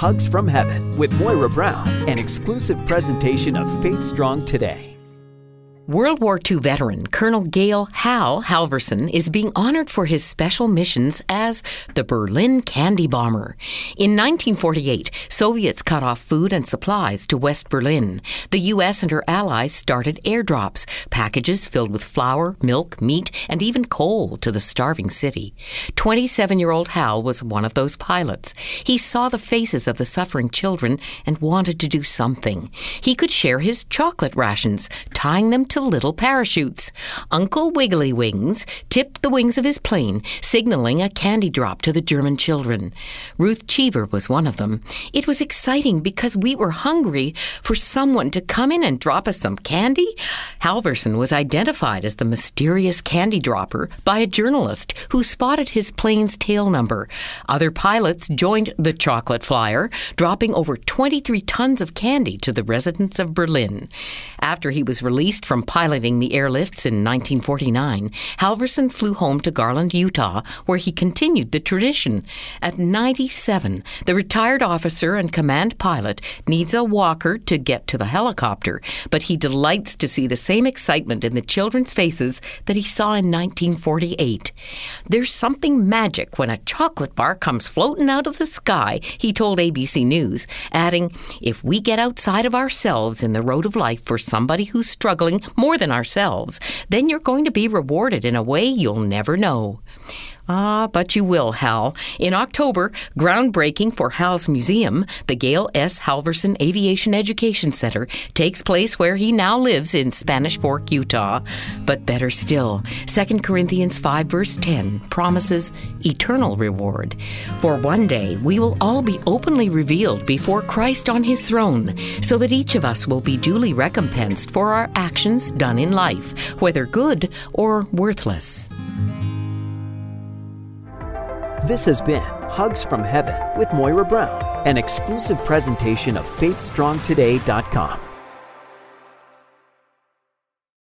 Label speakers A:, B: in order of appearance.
A: Hugs from Heaven with Moira Brown, an exclusive presentation of Faith Strong Today.
B: World War II veteran Colonel Gail Hal Halvorsen is being honored for his special missions as the Berlin Candy Bomber. In 1948, Soviets cut off food and supplies to West Berlin. The U.S. and her allies started airdrops, packages filled with flour, milk, meat, and even coal to the starving city. 27 year old Hal was one of those pilots. He saw the faces of the suffering children and wanted to do something. He could share his chocolate rations, tying them to little parachutes. Uncle Wiggly Wings tipped the wings of his plane, signaling a candy drop to the German children. Ruth Cheever was one of them. It was exciting because we were hungry for someone to come in and drop us some candy. Halvorsen was identified as the mysterious candy dropper by a journalist who spotted his plane's tail number. Other pilots joined the chocolate flyer, dropping over 23 tons of candy to the residents of Berlin. After he was released from piloting the airlifts in 1949, Halvorsen flew home to Garland, Utah, where he continued the tradition. At 97, the retired officer and command pilot needs a walker to get to the helicopter, but he delights to see the same excitement in the children's faces that he saw in 1948. There's something magic when a chocolate bar comes floating out of the sky, he told ABC News, adding, If we get outside of ourselves in the road of life for somebody who's struggling more than ourselves, then you're going to be rewarded in a way you'll never know. Ah, but you will, Hal. In October, groundbreaking for Hal's museum, the Gail S. Halvorsen Aviation Education Center, takes place where he now lives in Spanish Fork, Utah. But better still, 2 Corinthians 5, verse 10 promises eternal reward. For one day, we will all be openly revealed before Christ on his throne, so that each of us will be duly recompensed for our actions done in life, whether good or worthless.
A: This has been Hugs from Heaven with Moira Brown, an exclusive presentation of FaithStrongToday.com.